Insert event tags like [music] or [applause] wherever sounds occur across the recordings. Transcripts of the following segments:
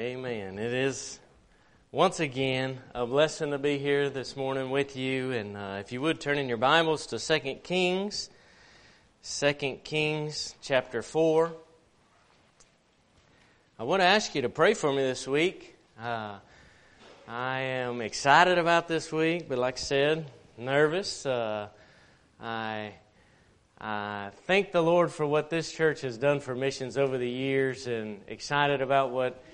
Amen. It is once again a blessing to be here this morning with you. And uh, if you would turn in your Bibles to 2 Kings, 2 Kings chapter 4. I want to ask you to pray for me this week. Uh, I am excited about this week, but like I said, nervous. Uh, I I thank the Lord for what this church has done for missions over the years and excited about what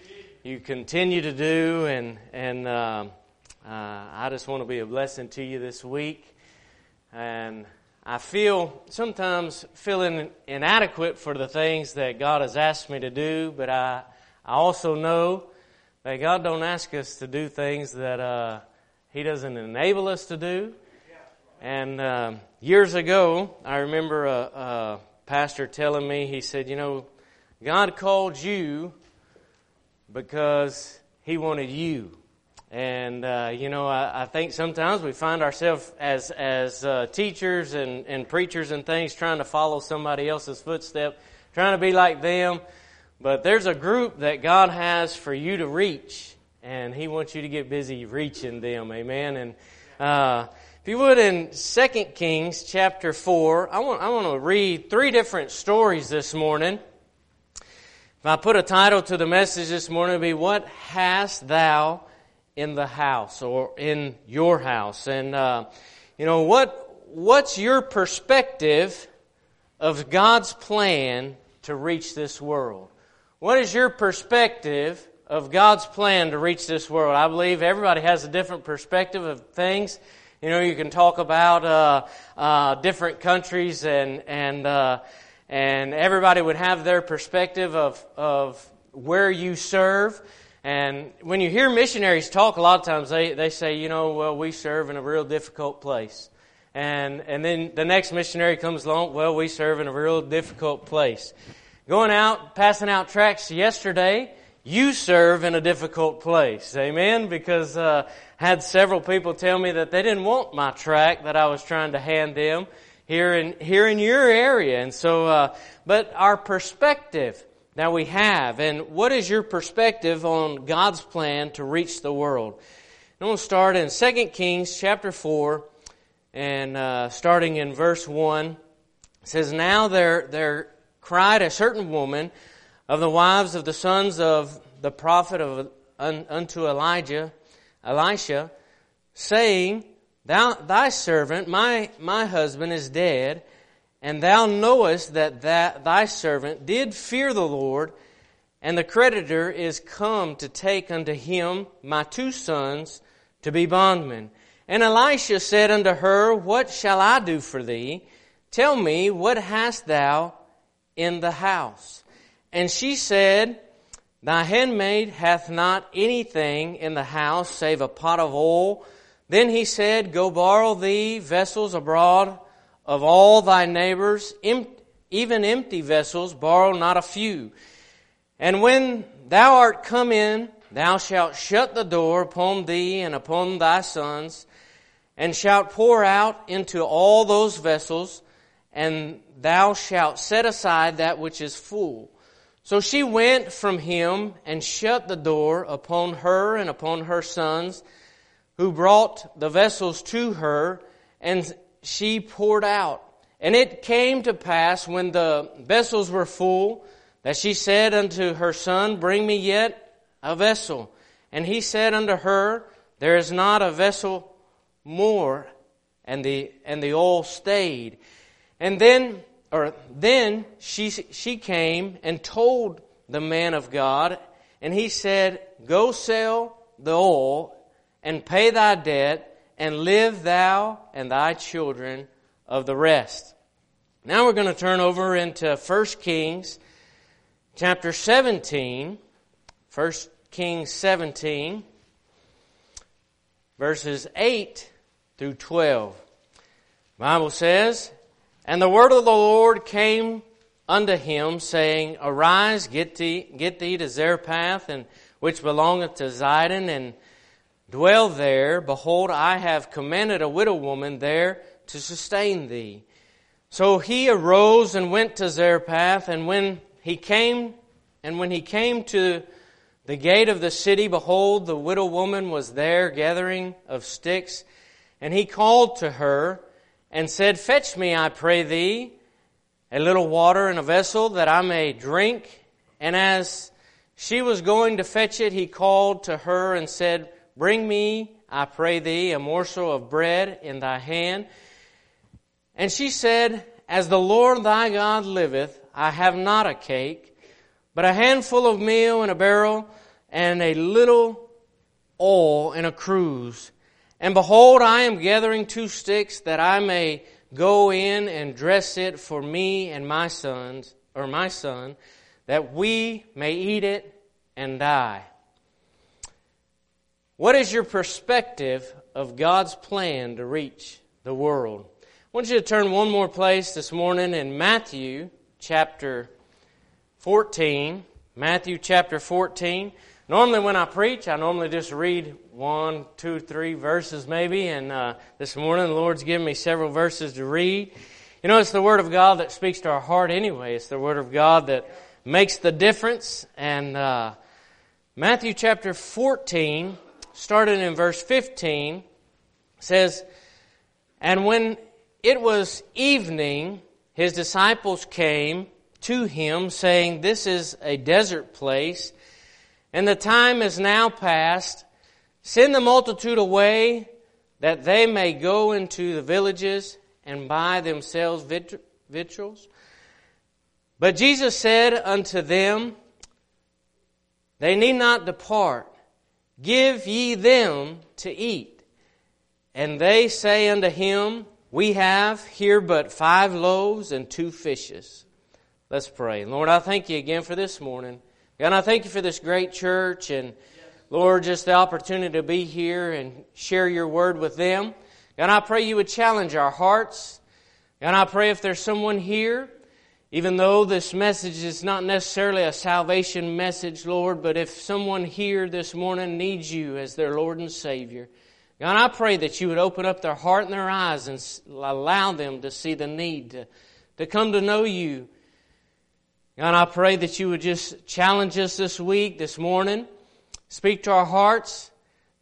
you continue to do. And, and uh, uh, I just want to be a blessing to you this week. And I feel sometimes feeling inadequate for the things that God has asked me to do, but I, I also know that God don't ask us to do things that uh, He doesn't enable us to do. And uh, years ago, I remember a, a pastor telling me, he said, You know, God called you because He wanted you. And, uh, you know, I, I, think sometimes we find ourselves as, as uh, teachers and, and preachers and things trying to follow somebody else's footstep, trying to be like them. But there's a group that God has for you to reach, and He wants you to get busy reaching them. Amen. And, uh, if you would, in 2 Kings chapter 4, I want, I want to read three different stories this morning. If I put a title to the message this morning, it would be, What Hast Thou in the House or in Your House? And, uh, you know, what, what's your perspective of God's plan to reach this world? What is your perspective of God's plan to reach this world? I believe everybody has a different perspective of things. You know, you can talk about uh, uh, different countries, and and uh, and everybody would have their perspective of of where you serve. And when you hear missionaries talk, a lot of times they, they say, you know, well, we serve in a real difficult place. And, and then the next missionary comes along, well, we serve in a real difficult place. Going out, passing out tracts yesterday, you serve in a difficult place. Amen? Because uh, had several people tell me that they didn't want my tract that I was trying to hand them here in here in your area. And so, uh, but our perspective that we have, and what is your perspective on God's plan to reach the world? I'm going to start in 2 Kings chapter 4, and uh, starting in verse 1. It says, Now there, there cried a certain woman of the wives of the sons of the prophet of, un, unto Elijah, Elisha, saying, Thou, thy servant, my, my husband, is dead, and thou knowest that, that thy servant did fear the Lord, and the creditor is come to take unto him my two sons to be bondmen. And Elisha said unto her, What shall I do for thee? Tell me, what hast thou in the house? And she said, Thy handmaid hath not anything in the house save a pot of oil. Then he said, Go borrow thee vessels abroad of all thy neighbors, even empty vessels, borrow not a few. And when thou art come in, thou shalt shut the door upon thee and upon thy sons, and shalt pour out into all those vessels, and thou shalt set aside that which is full. So she went from him and shut the door upon her and upon her sons, who brought the vessels to her, and she poured out. And it came to pass when the vessels were full, that she said unto her son, Bring me yet a vessel. And he said unto her, There is not a vessel more. And the, and the oil stayed. And then or then she, she came and told the man of God, and he said, Go sell the oil and pay thy debt, and live thou and thy children of the rest. Now we're going to turn over into 1 Kings chapter 17. 1 Kings 17, verses 8 through 12. The Bible says, and the word of the Lord came unto him, saying, Arise, get thee, get thee to Zarephath, and which belongeth to Zidon, and dwell there. Behold, I have commanded a widow woman there to sustain thee. So he arose and went to Zarephath, and when he came, and when he came to the gate of the city, behold, the widow woman was there gathering of sticks. And he called to her and said, Fetch me, I pray thee, a little water in a vessel that I may drink. And as she was going to fetch it, he called to her and said, Bring me, I pray thee, a morsel of bread in thy hand. And she said, As the Lord thy God liveth, I have not a cake, but a handful of meal in a barrel, and a little oil in a cruse. And behold, I am gathering two sticks that I may go in and dress it for me and my sons, or my son, that we may eat it and die. What is your perspective of God's plan to reach the world? I want you to turn one more place this morning in Matthew chapter 14. Matthew chapter 14. Normally, when I preach, I normally just read one, two, three verses maybe, and uh, this morning the Lord's given me several verses to read. You know, it's the Word of God that speaks to our heart anyway. It's the Word of God that makes the difference. And uh, Matthew chapter 14, starting in verse 15, says, And when it was evening, his disciples came to him, saying, This is a desert place, and the time is now past. Send the multitude away, that they may go into the villages and buy themselves victuals. But Jesus said unto them, They need not depart. Give ye them to eat. And they say unto him, we have here but five loaves and two fishes. Let's pray. Lord, I thank you again for this morning. God, I thank you for this great church and Lord, just the opportunity to be here and share your word with them. God, I pray you would challenge our hearts. God, I pray if there's someone here, even though this message is not necessarily a salvation message, Lord, but if someone here this morning needs you as their Lord and Savior, God, I pray that you would open up their heart and their eyes and allow them to see the need to, to come to know you. God, I pray that you would just challenge us this week, this morning. Speak to our hearts.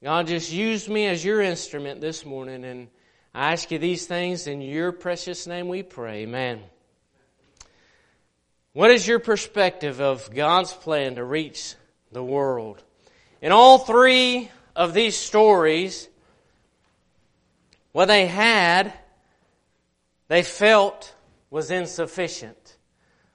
God, just use me as your instrument this morning. And I ask you these things in your precious name we pray. Amen. What is your perspective of God's plan to reach the world? In all three of these stories, what they had, they felt was insufficient.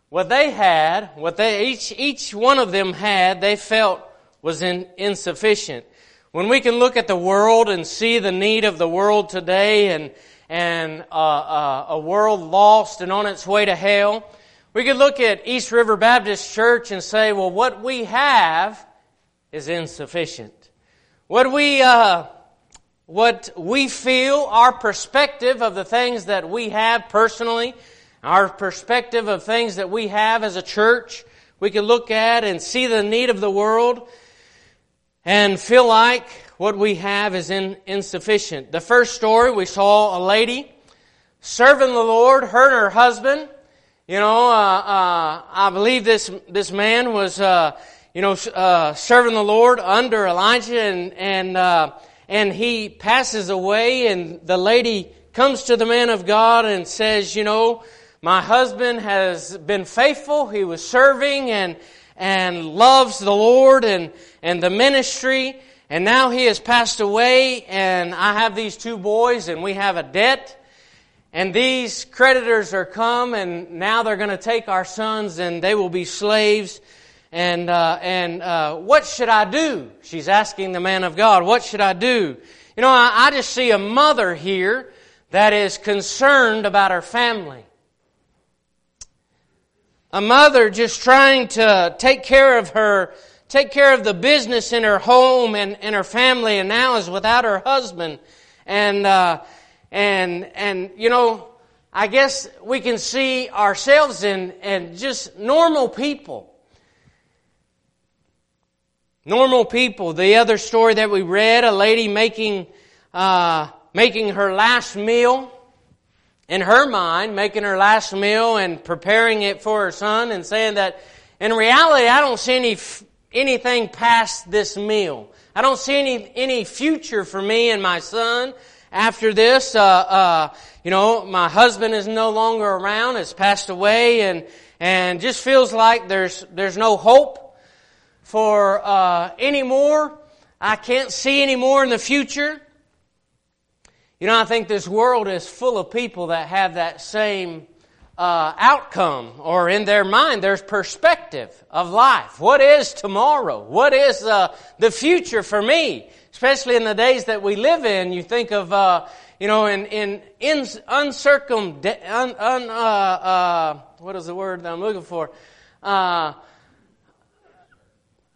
What they had, what they, each, each one of them had, they felt was in, insufficient. When we can look at the world and see the need of the world today and, and uh, uh, a world lost and on its way to hell, we could look at East River Baptist Church and say, well, what we have is insufficient. What we, uh, what we feel, our perspective of the things that we have personally, our perspective of things that we have as a church, we can look at and see the need of the world and feel like what we have is in, insufficient. The first story, we saw a lady serving the Lord, her and her husband. You know, uh, uh, I believe this this man was, uh, you know, uh, serving the Lord under Elijah, and and uh, and he passes away, and the lady comes to the man of God and says, you know, my husband has been faithful. He was serving and, and loves the Lord and, and the ministry. And now he has passed away and I have these two boys and we have a debt. And these creditors are come and now they're going to take our sons and they will be slaves and, uh, and uh, what should I do? She's asking the man of God, what should I do? You know, I, I just see a mother here that is concerned about her family. A mother just trying to take care of her, take care of the business in her home and, and her family, and now is without her husband. And, uh, and, and, you know, I guess we can see ourselves in, in just normal people Normal people. The other story that we read, a lady making, uh, making her last meal in her mind, making her last meal and preparing it for her son and saying that in reality, I don't see any anything past this meal. I don't see any, any future for me and my son after this. Uh, uh, you know, my husband is no longer around, has passed away, and, and just feels like there's, there's no hope for, uh, any more. I can't see any more in the future. You know, I think this world is full of people that have that same uh, outcome, or in their mind, there's perspective of life. What is tomorrow? What is uh, the future for me? Especially in the days that we live in, you think of, uh, you know, in in, in uncircum, un, un, uh, uh, what is the word that I'm looking for? Uh,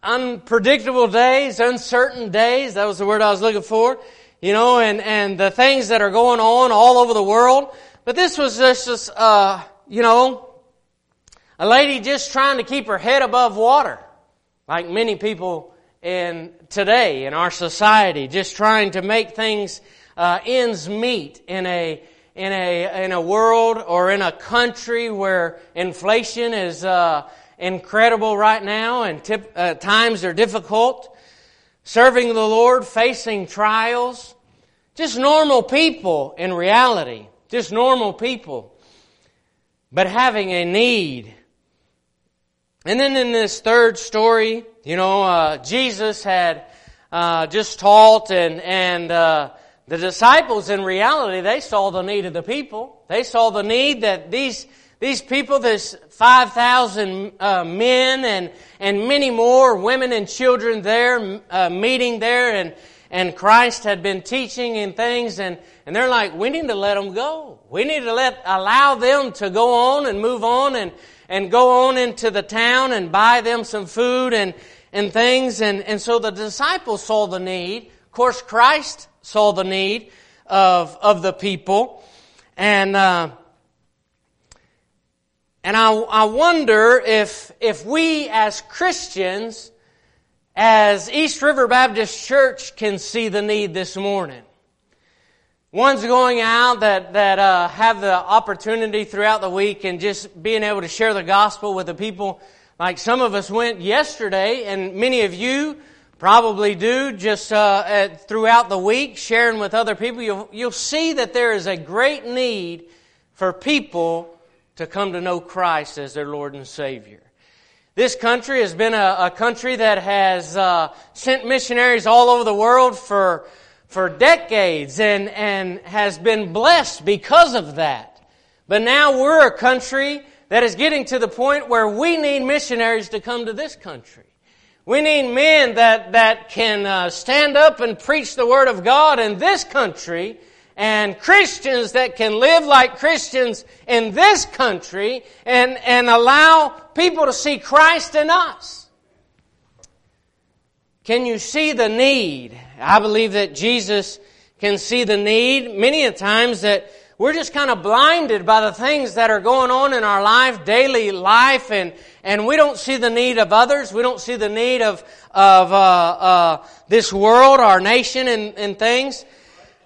unpredictable days, uncertain days. That was the word I was looking for. You know, and and the things that are going on all over the world. But this was just, just uh, you know, a lady just trying to keep her head above water, like many people in today in our society, just trying to make things uh, ends meet in a in a in a world or in a country where inflation is uh, incredible right now and tip, uh, times are difficult. Serving the Lord, facing trials, just normal people in reality, just normal people but having a need. And then in this third story, you know, uh, Jesus had uh, just taught, and and uh, the disciples, in reality, they saw the need of the people. They saw the need that these these people, this five thousand uh, men and and many more women and children there uh, meeting there, and and Christ had been teaching and things, and and they're like, we need to let them go. We need to let, allow them to go on and move on and, and go on into the town and buy them some food and, and things. And, and so the disciples saw the need. Of course, Christ saw the need of, of the people. And, uh, and I, I wonder if, if we as Christians, as East River Baptist Church can see the need this morning. Ones going out that, that uh, have the opportunity throughout the week and just being able to share the gospel with the people. Like some of us went yesterday, and many of you probably do just uh, at, throughout the week, sharing with other people. You'll, you'll see that there is a great need for people to come to know Christ as their Lord and Savior. This country has been a, a country that has uh, sent missionaries all over the world for for decades and, and has been blessed because of that. But now we're a country that is getting to the point where we need missionaries to come to this country. We need men that, that can uh, stand up and preach the Word of God in this country and Christians that can live like Christians in this country and, and allow people to see Christ in us. Can you see the need? I believe that Jesus can see the need many a times that we're just kind of blinded by the things that are going on in our life, daily life, and, and we don't see the need of others. We don't see the need of, of uh, uh, this world, our nation, and, and things.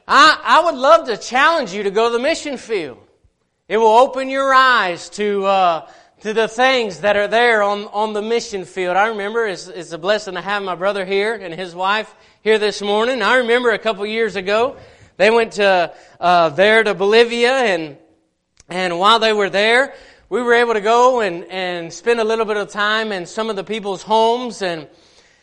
I, I would love to challenge you to go to the mission field. It will open your eyes to uh, to the things that are there on, on the mission field. I remember it's, it's a blessing to have my brother here and his wife here this morning. I remember a couple years ago, they went to, uh, there to Bolivia and, and while they were there, we were able to go and, and spend a little bit of time in some of the people's homes and,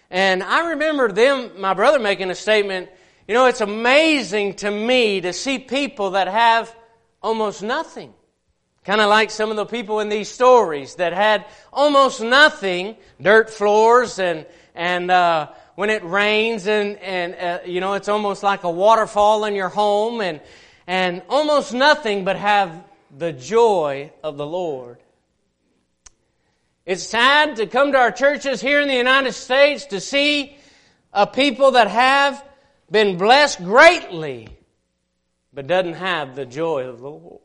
and I remember them, my brother making a statement, you know, it's amazing to me to see people that have almost nothing. Kind of like some of the people in these stories that had almost nothing, dirt floors and, and, uh, when it rains and, and, uh, you know, it's almost like a waterfall in your home and, and almost nothing but have the joy of the Lord. It's sad to come to our churches here in the United States to see a people that have been blessed greatly, but doesn't have the joy of the Lord.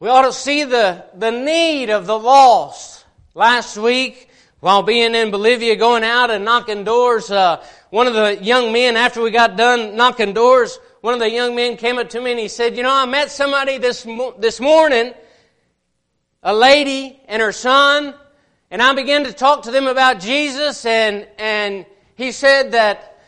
We ought to see the, the need of the lost. Last week, while being in Bolivia, going out and knocking doors, uh, one of the young men, after we got done knocking doors, one of the young men came up to me and he said, you know, I met somebody this, this morning, a lady and her son, And I began to talk to them about Jesus and, and he said that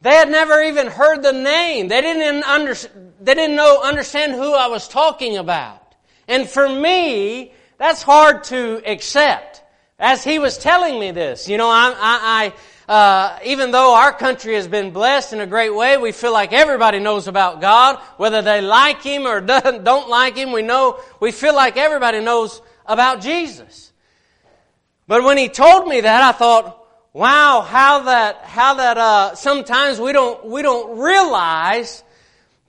they had never even heard the name. They didn't under, they didn't know, understand who I was talking about. And for me, that's hard to accept. As he was telling me this, you know, I, I, I uh, even though our country has been blessed in a great way, we feel like everybody knows about God, whether they like Him or [laughs] don't like Him. We know, we feel like everybody knows about Jesus. But when He told me that, I thought, wow, how that, how that, uh, sometimes we don't, we don't realize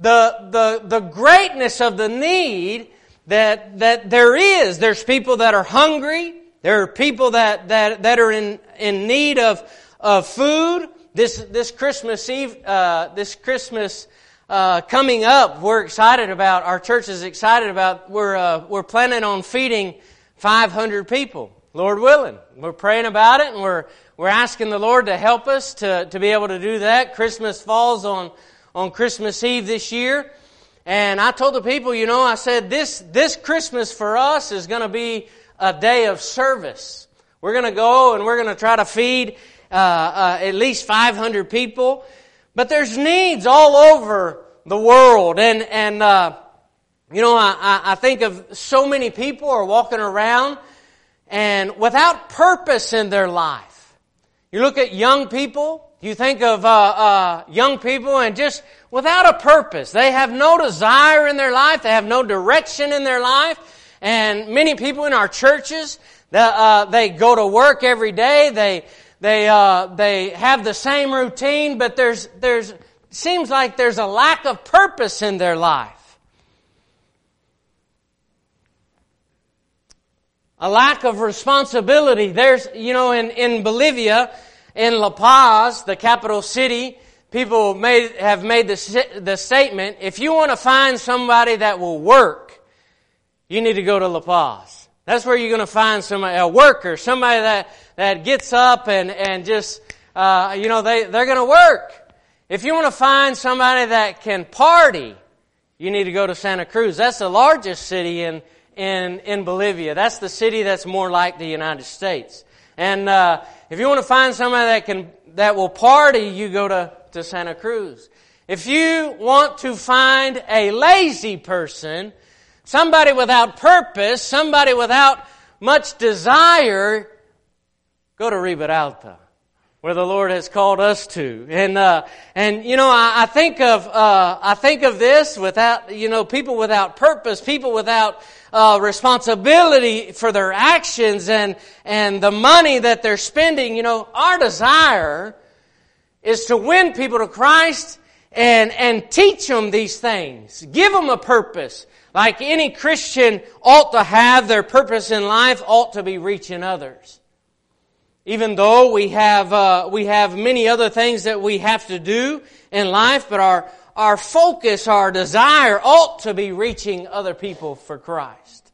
the, the, the greatness of the need that, that there is. There's people that are hungry. There are people that, that, that are in, in need of, of food. This, this Christmas Eve, uh, this Christmas uh, coming up, we're excited about, our church is excited about, we're, uh, we're planning on feeding 500 people, Lord willing. We're praying about it and we're, we're asking the Lord to help us to, to be able to do that. Christmas falls on, on Christmas Eve this year. And I told the people, you know, I said, this, this Christmas for us is going to be a day of service. We're going to go and we're going to try to feed uh, uh, at least 500 people. But there's needs all over the world. And, and uh, you know, I, I think of so many people are walking around and without purpose in their life. You look at young people, you think of uh, uh, young people and just without a purpose. They have no desire in their life. They have no direction in their life. And many people in our churches, uh, they go to work every day. They they uh, they have the same routine, but there's there's seems like there's a lack of purpose in their life. A lack of responsibility. There's, you know, in, in Bolivia, in La Paz, the capital city, people made, have made the, the statement, if you want to find somebody that will work, you need to go to La Paz. That's where you're going to find somebody, a worker, somebody that, that gets up and, and just, uh, you know, they, they're going to work. If you want to find somebody that can party, you need to go to Santa Cruz. That's the largest city in, in, in Bolivia. That's the city that's more like the United States. And, uh, if you want to find somebody that can, that will party, you go to to Santa Cruz. If you want to find a lazy person, somebody without purpose, somebody without much desire, go to Riberalta, where the Lord has called us to. And uh, and you know, I, I think of uh, I think of this without you know people without purpose, people without uh, responsibility for their actions and and the money that they're spending. You know, our desire is to win people to Christ and, and teach them these things. Give them a purpose. Like any Christian ought to have their purpose in life ought to be reaching others. Even though we have, uh, we have many other things that we have to do in life, but our, our focus, our desire ought to be reaching other people for Christ.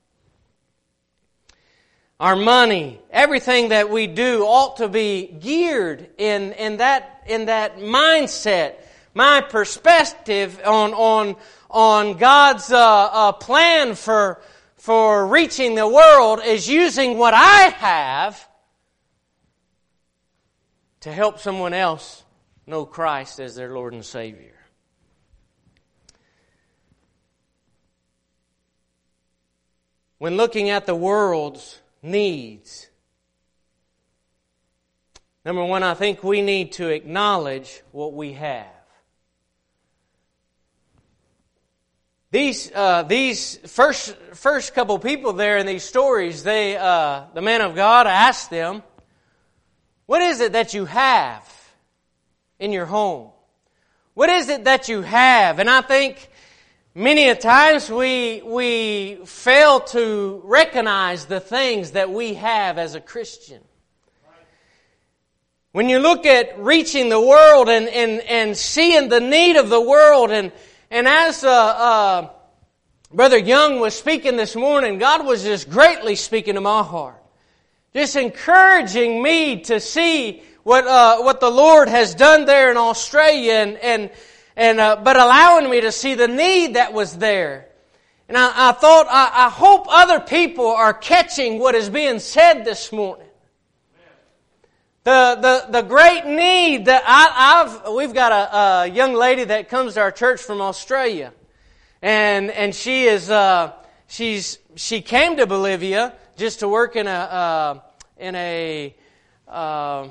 Our money, everything that we do ought to be geared in, in that in that mindset, my perspective on, on, on God's uh, uh, plan for, for reaching the world is using what I have to help someone else know Christ as their Lord and Savior. When looking at the world's needs, Number one, I think we need to acknowledge what we have. These, uh, these first, first couple people there in these stories, they, uh, the man of God asked them, what is it that you have in your home? What is it that you have? And I think many a times we, we fail to recognize the things that we have as a Christian. When you look at reaching the world and, and, and seeing the need of the world, and, and as uh, uh, Brother Young was speaking this morning, God was just greatly speaking to my heart. Just encouraging me to see what, uh, what the Lord has done there in Australia and, and, and uh, but allowing me to see the need that was there. And I, I thought, I, I hope other people are catching what is being said this morning. The, the, the great need that I, have we've got a, a, young lady that comes to our church from Australia. And, and she is, uh, she's, she came to Bolivia just to work in a, uh, in a, uh,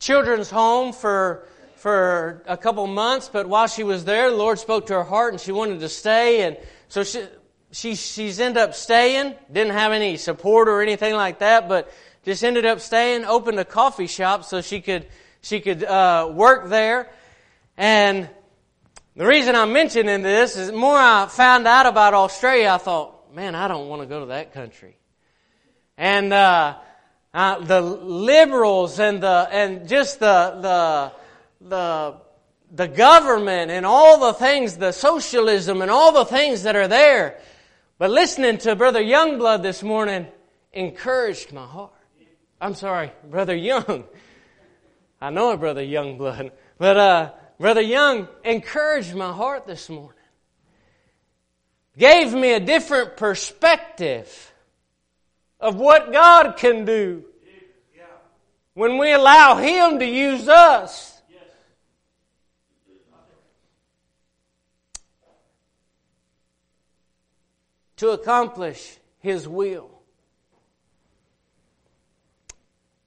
children's home for, for a couple months, but while she was there, the Lord spoke to her heart and she wanted to stay. And so she, she, she's ended up staying, didn't have any support or anything like that, but just ended up staying, opened a coffee shop so she could, she could uh, work there. And the reason I'm mentioning this is the more I found out about Australia, I thought, man, I don't want to go to that country. And uh, uh, the liberals and the and just the the the the government and all the things, the socialism and all the things that are there. But listening to Brother Youngblood this morning encouraged my heart. I'm sorry, Brother Young. I know a Brother Youngblood, but uh, Brother Young encouraged my heart this morning. Gave me a different perspective of what God can do when we allow Him to use us. To accomplish His will.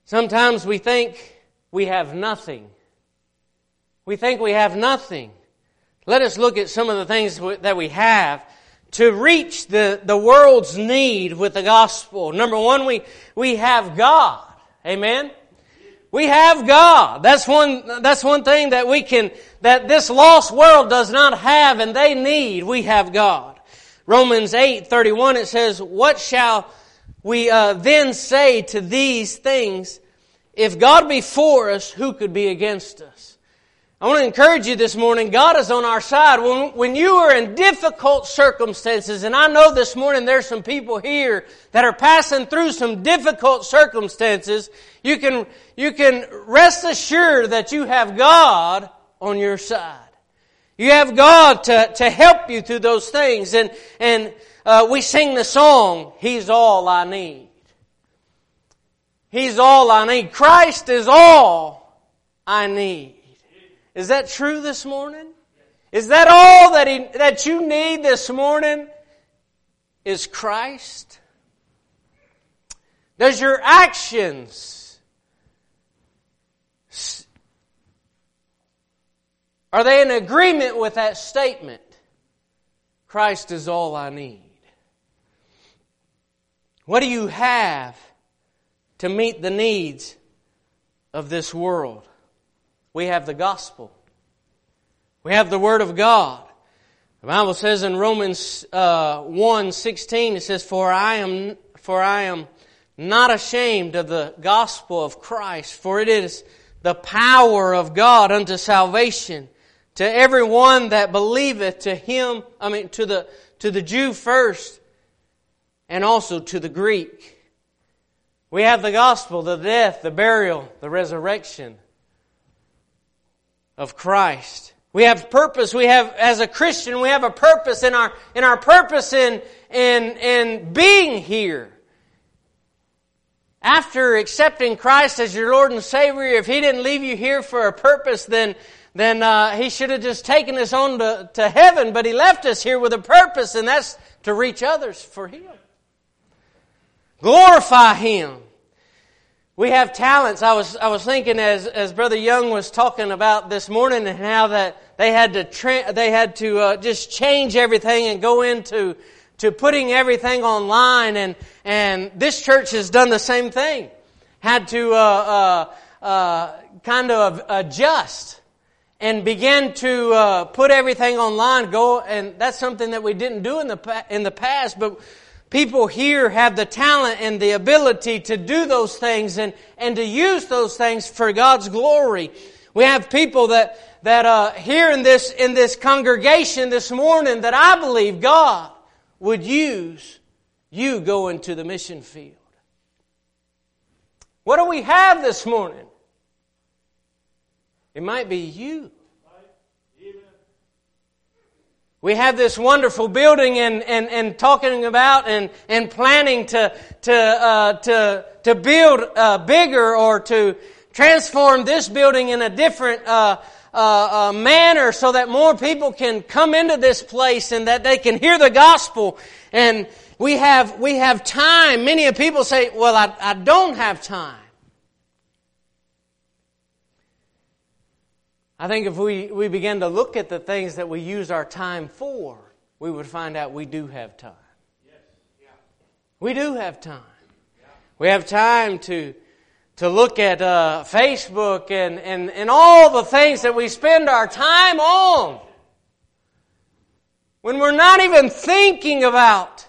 Sometimes we think we have nothing. We think we have nothing. Let us look at some of the things that we have to reach the, the world's need with the gospel. Number one, we, we have God. Amen? We have God. That's one, that's one thing that we can, that this lost world does not have and they need. We have God. Romans 8, 31, it says, What shall we uh, then say to these things? If God be for us, who could be against us? I want to encourage you this morning, God is on our side. When, when you are in difficult circumstances, and I know this morning there's some people here that are passing through some difficult circumstances, you can, you can rest assured that you have God on your side. You have God to, to help you through those things. And, and uh, we sing the song, He's all I need. He's all I need. Christ is all I need. Is that true this morning? Is that all that, he, that you need this morning? Is Christ? Does your actions are they in agreement with that statement? Christ is all I need. What do you have to meet the needs of this world? we have the gospel. We have the Word of God. The Bible says in Romans uh, 1 16, it says, For I am for I am not ashamed of the gospel of Christ, for it is the power of God unto salvation to everyone that believeth to him, I mean to the to the Jew first, and also to the Greek. We have the gospel, the death, the burial, the resurrection of Christ. We have purpose. We have, as a Christian, we have a purpose in our, in our purpose in, in, in being here. After accepting Christ as your Lord and Savior, if He didn't leave you here for a purpose, then, then uh, He should have just taken us on to, to heaven, but He left us here with a purpose, and that's to reach others for Him. Glorify Him. We have talents. I was, I was thinking as, as Brother Young was talking about this morning and how that they had to, tra- they had to uh, just change everything and go into to putting everything online and, and this church has done the same thing. Had to, uh, uh, uh kind of adjust and begin to uh, put everything online. Go and that's something that we didn't do in the in the past, but people here have the talent and the ability to do those things and, and to use those things for God's glory. We have people that, that uh, here in this, in this congregation this morning that I believe God would use you going to the mission field. What do we have this morning? It might be you. We have this wonderful building and, and, and talking about and, and planning to, to, uh, to, to build uh, bigger or to transform this building in a different uh, uh, uh, manner so that more people can come into this place and that they can hear the gospel. And we have, we have time. Many people say, well, I, I don't have time. I think if we, we begin to look at the things that we use our time for, we would find out we do have time. Yes. Yeah. We do have time. Yeah. We have time to, to look at uh, Facebook and, and, and all the things that we spend our time on. When we're not even thinking about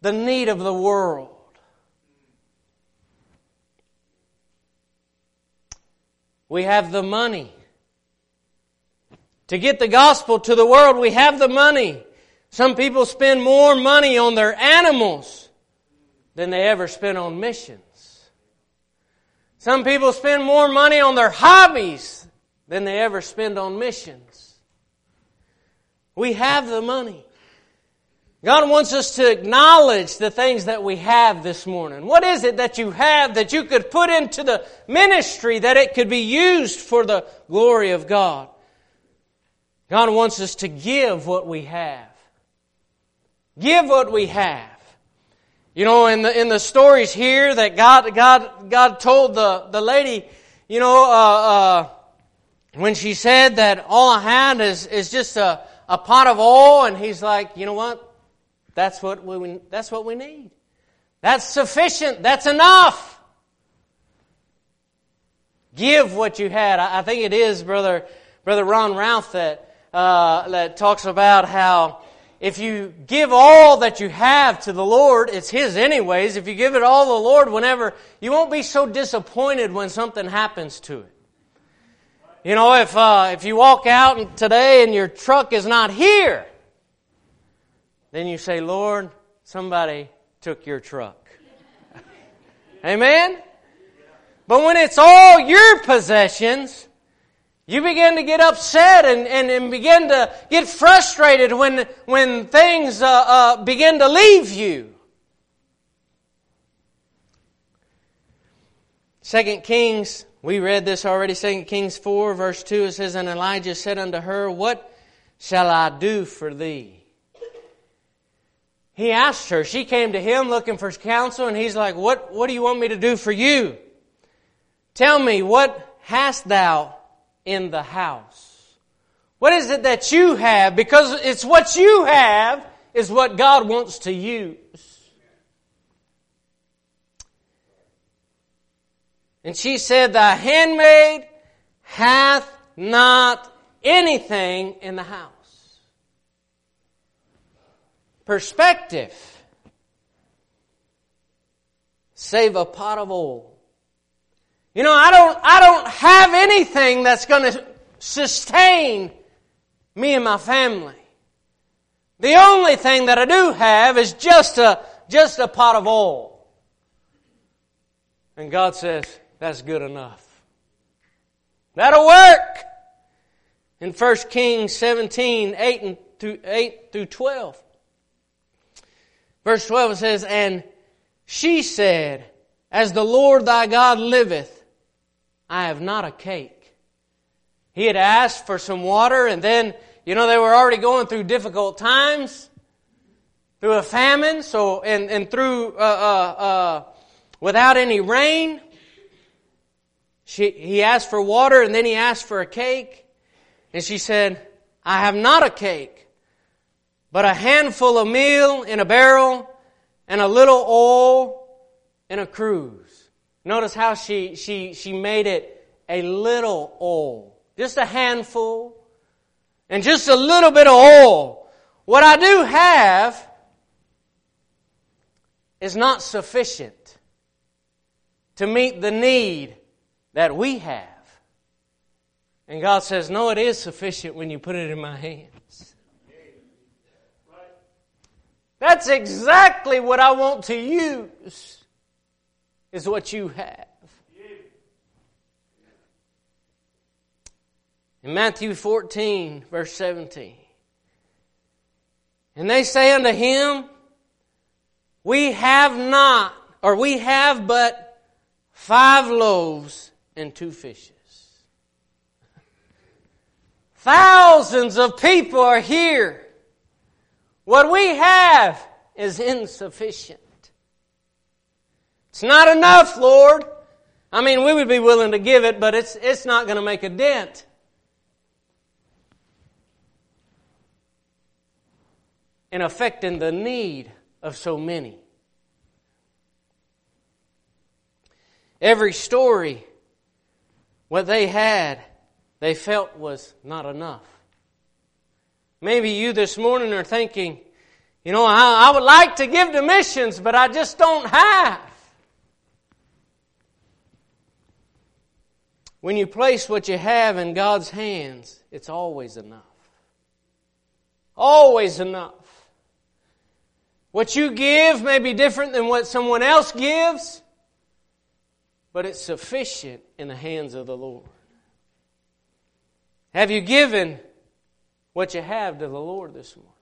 the need of the world. We have the money. To get the gospel to the world, we have the money. Some people spend more money on their animals than they ever spend on missions. Some people spend more money on their hobbies than they ever spend on missions. We have the money. God wants us to acknowledge the things that we have this morning. What is it that you have that you could put into the ministry that it could be used for the glory of God? God wants us to give what we have. Give what we have. You know, in the, in the stories here that God, God, God told the, the lady, you know, uh, uh, when she said that all I had is, is just a, a pot of oil, and he's like, you know what? That's what we, that's what we need. That's sufficient. That's enough. Give what you had. I, I think it is, brother, brother Ron Ralph, that uh, that talks about how if you give all that you have to the Lord, it's His anyways. If you give it all to the Lord whenever, you won't be so disappointed when something happens to it. You know, if, uh, if you walk out today and your truck is not here, then you say, Lord, somebody took your truck. [laughs] Amen? But when it's all your possessions, you begin to get upset and, and, and begin to get frustrated when, when things uh, uh, begin to leave you. Second Kings, we read this already, Second Kings 4, verse 2, it says, And Elijah said unto her, What shall I do for thee? He asked her. She came to him looking for counsel, and he's like, What, what do you want me to do for you? Tell me, what hast thou in the house? What is it that you have? Because it's what you have is what God wants to use. And she said, Thy handmaid hath not anything in the house. Perspective. Save a pot of oil you know, I don't, I don't have anything that's going to sustain me and my family. The only thing that I do have is just a, just a pot of oil. And God says, that's good enough. That'll work. In 1 Kings 17, 8, and through, 8 through 12. Verse 12 it says, And she said, As the Lord thy God liveth, I have not a cake. He had asked for some water, and then, you know, they were already going through difficult times, through a famine, so, and, and through, uh, uh, uh, without any rain. She, he asked for water, and then he asked for a cake. And she said, I have not a cake, but a handful of meal in a barrel, and a little oil in a cruse. Notice how she, she, she made it a little oil. Just a handful. And just a little bit of oil. What I do have is not sufficient to meet the need that we have. And God says, No, it is sufficient when you put it in my hands. That's exactly what I want to use is what you have. In Matthew 14, verse 17, And they say unto him, We have not, or we have but five loaves and two fishes. Thousands of people are here. What we have is insufficient. It's not enough, Lord. I mean, we would be willing to give it, but it's, it's not going to make a dent. In affecting the need of so many. Every story, what they had, they felt was not enough. Maybe you this morning are thinking, you know, I, I would like to give to missions, but I just don't have. When you place what you have in God's hands, it's always enough. Always enough. What you give may be different than what someone else gives, but it's sufficient in the hands of the Lord. Have you given what you have to the Lord this morning?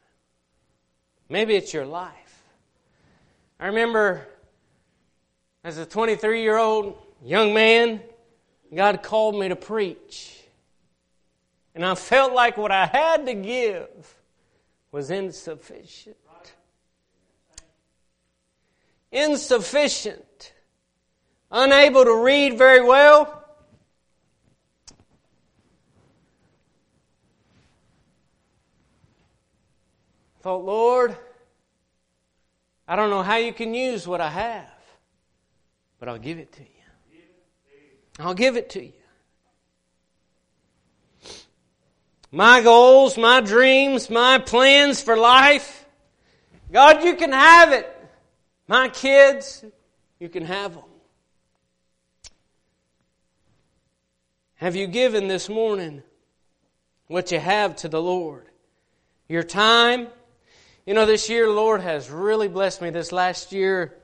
Maybe it's your life. I remember as a 23 year old young man, God called me to preach. And I felt like what I had to give was insufficient. Insufficient. Unable to read very well. I thought, Lord, I don't know how you can use what I have, but I'll give it to you. I'll give it to you. My goals, my dreams, my plans for life, God, you can have it. My kids, you can have them. Have you given this morning what you have to the Lord? Your time? You know, this year, Lord has really blessed me. This last year,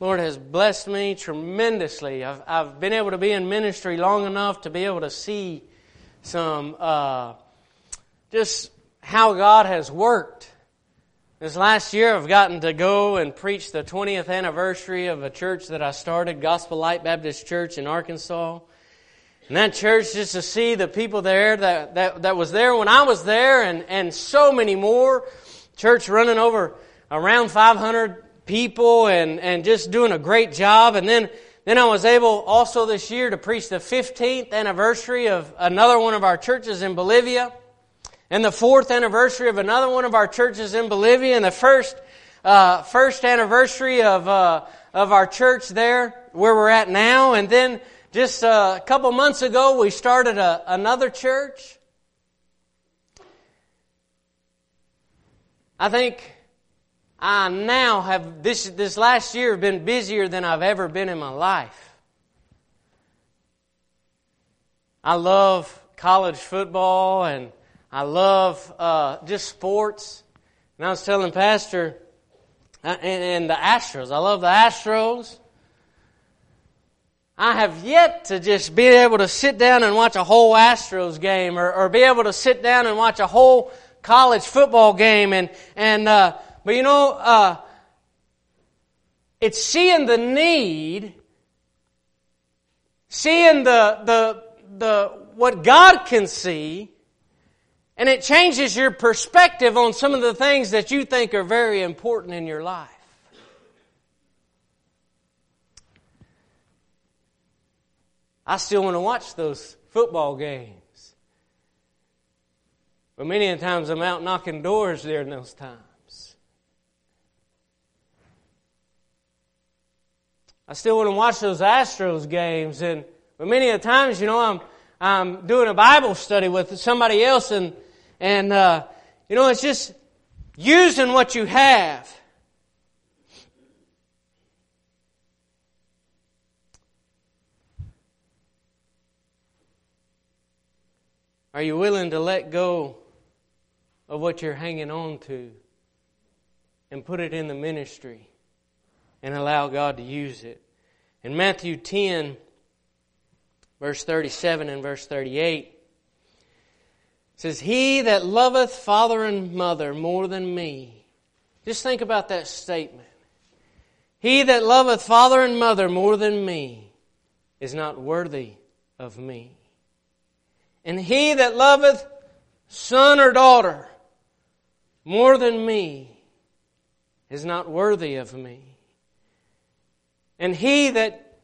Lord has blessed me tremendously. I've, I've been able to be in ministry long enough to be able to see some, uh, just how God has worked. This last year, I've gotten to go and preach the 20th anniversary of a church that I started, Gospel Light Baptist Church in Arkansas. And that church, just to see the people there that, that, that was there when I was there and, and so many more. Church running over around 500 people and, and just doing a great job. And then, then I was able also this year to preach the 15th anniversary of another one of our churches in Bolivia and the fourth anniversary of another one of our churches in Bolivia and the first, uh, first anniversary of, uh, of our church there where we're at now. And then just a couple months ago, we started a, another church. I think I now have, this, this last year, been busier than I've ever been in my life. I love college football and I love uh, just sports. And I was telling Pastor, uh, and, and the Astros, I love the Astros. I have yet to just be able to sit down and watch a whole Astros game or, or be able to sit down and watch a whole college football game and, and, uh, but you know, uh, it's seeing the need, seeing the, the, the, what God can see, and it changes your perspective on some of the things that you think are very important in your life. I still want to watch those football games. But many times I'm out knocking doors during those times. I still want to watch those Astros games, and but many of the times, you know, I'm I'm doing a Bible study with somebody else, and and uh, you know, it's just using what you have. Are you willing to let go of what you're hanging on to and put it in the ministry? And allow God to use it. In Matthew 10, verse 37 and verse 38, it says, He that loveth father and mother more than me Just think about that statement. He that loveth father and mother more than me is not worthy of me. And he that loveth son or daughter more than me is not worthy of me. And he that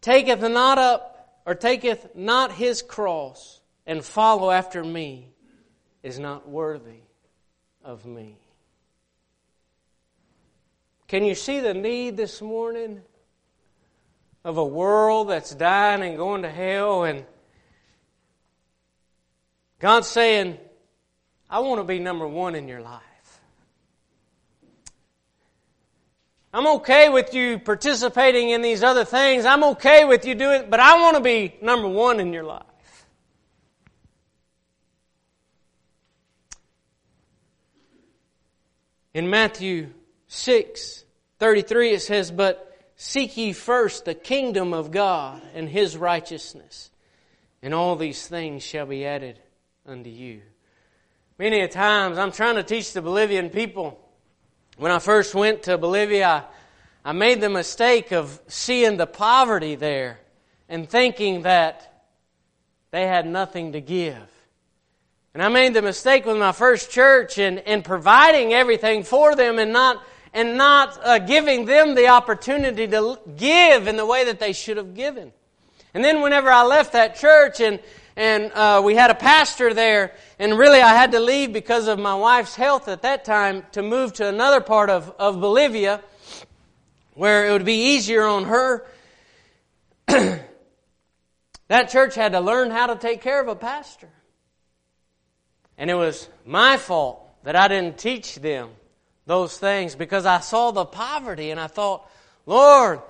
taketh not up or taketh not his cross and follow after me is not worthy of me. Can you see the need this morning of a world that's dying and going to hell and God's saying, I want to be number one in your life. I'm okay with you participating in these other things. I'm okay with you doing, it, but I want to be number one in your life. In Matthew 6, 33 it says, But seek ye first the kingdom of God and his righteousness, and all these things shall be added unto you. Many a times I'm trying to teach the Bolivian people. When I first went to Bolivia, I made the mistake of seeing the poverty there and thinking that they had nothing to give. And I made the mistake with my first church in, in providing everything for them and not, and not uh, giving them the opportunity to give in the way that they should have given. And then whenever I left that church and, and uh, we had a pastor there, and really I had to leave because of my wife's health at that time to move to another part of, of Bolivia where it would be easier on her. [clears throat] that church had to learn how to take care of a pastor. And it was my fault that I didn't teach them those things because I saw the poverty and I thought, Lord,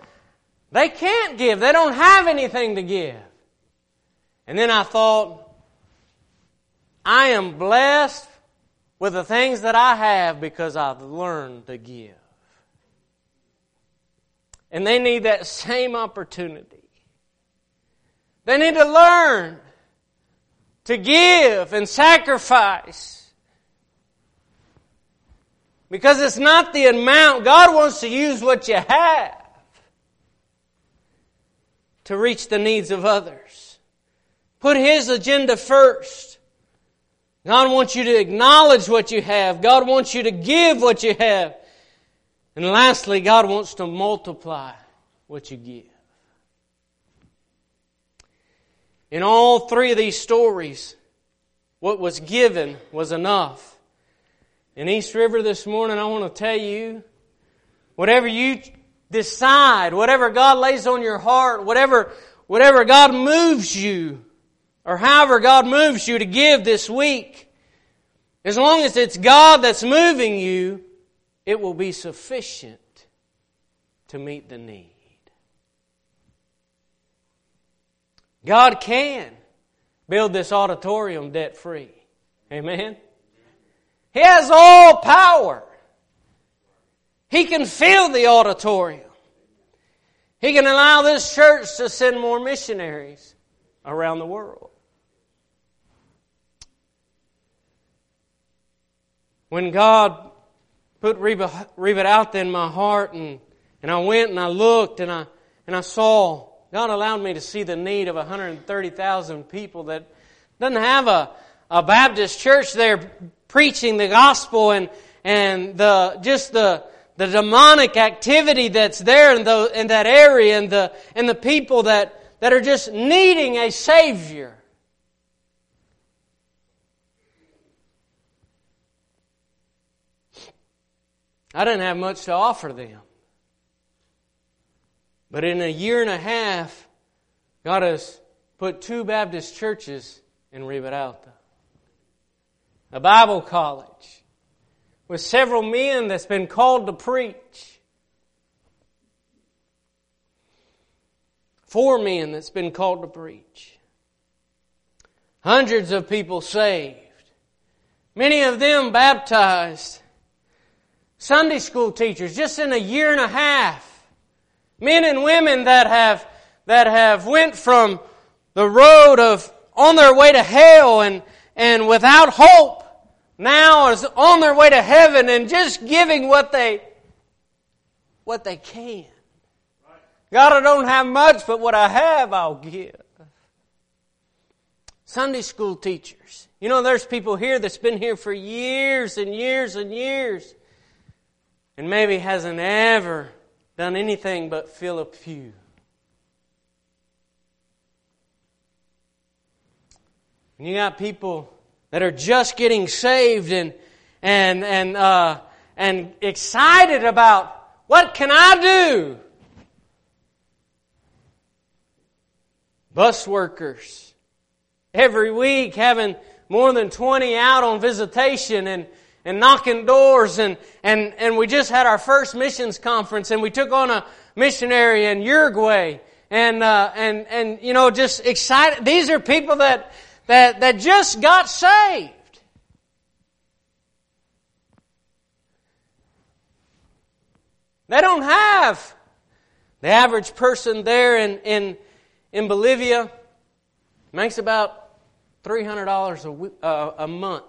they can't give. They don't have anything to give. And then I thought, I am blessed with the things that I have because I've learned to give. And they need that same opportunity. They need to learn to give and sacrifice. Because it's not the amount. God wants to use what you have to reach the needs of others. Put His agenda first. God wants you to acknowledge what you have. God wants you to give what you have. And lastly, God wants to multiply what you give. In all three of these stories, what was given was enough. In East River this morning, I want to tell you, whatever you decide, whatever God lays on your heart, whatever, whatever God moves you, or however God moves you to give this week, as long as it's God that's moving you, it will be sufficient to meet the need. God can build this auditorium debt free. Amen? He has all power. He can fill the auditorium. He can allow this church to send more missionaries around the world. When God put Reba, Riberalta in my heart and, and I went and I looked and I, and I saw God allowed me to see the need of 130,000 people that doesn't have a, a Baptist church there preaching the gospel and, and the, just the, the demonic activity that's there in, the, in that area and the, and the people that, that are just needing a Savior. I didn't have much to offer them. But in a year and a half, God has put two Baptist churches in Riberalta. A Bible college with several men that's been called to preach. Four men that's been called to preach. Hundreds of people saved. Many of them baptized. Sunday school teachers just in a year and a half. Men and women that have, that have went from the road of on their way to hell and, and without hope now is on their way to heaven and just giving what they what they can. God, I don't have much, but what I have, I'll give. Sunday school teachers. You know, there's people here that's been here for years and years and years and maybe hasn't ever done anything but fill a pew. And you got people that are just getting saved and and and uh, and excited about what can I do. Bus workers every week having more than 20 out on visitation and and knocking doors and, and, and we just had our first missions conference and we took on a missionary in Uruguay and, uh, and, and, you know, just excited. These are people that, that, that just got saved. They don't have the average person there in, in, in Bolivia makes about $300 a, uh, a month.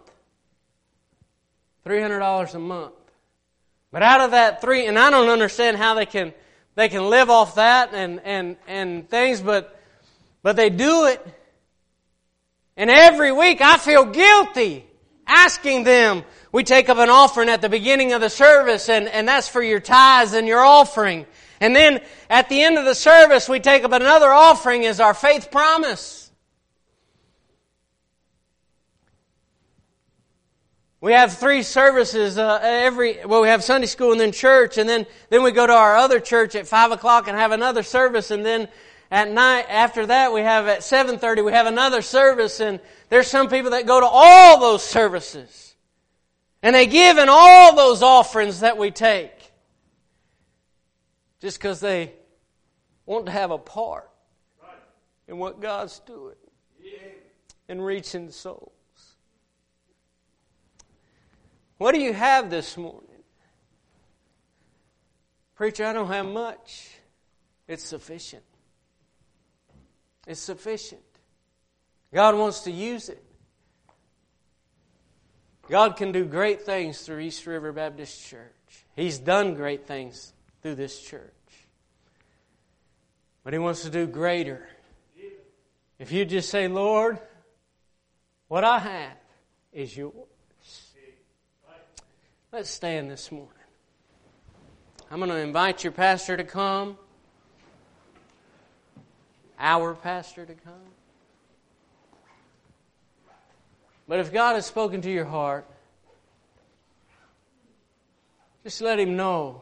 $300 a month. But out of that three, and I don't understand how they can, they can live off that and, and, and things, but, but they do it. And every week I feel guilty asking them. We take up an offering at the beginning of the service and, and that's for your tithes and your offering. And then at the end of the service we take up another offering as our faith promise. We have three services uh, every. Well, we have Sunday school and then church, and then then we go to our other church at five o'clock and have another service, and then at night after that we have at seven thirty we have another service, and there's some people that go to all those services, and they give in all those offerings that we take, just because they want to have a part in what God's doing in reaching souls. What do you have this morning? Preacher, I don't have much. It's sufficient. It's sufficient. God wants to use it. God can do great things through East River Baptist Church. He's done great things through this church. But He wants to do greater. If you just say, Lord, what I have is yours. Let's stand this morning. I'm going to invite your pastor to come, our pastor to come. But if God has spoken to your heart, just let Him know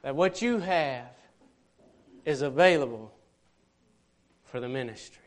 that what you have is available for the ministry.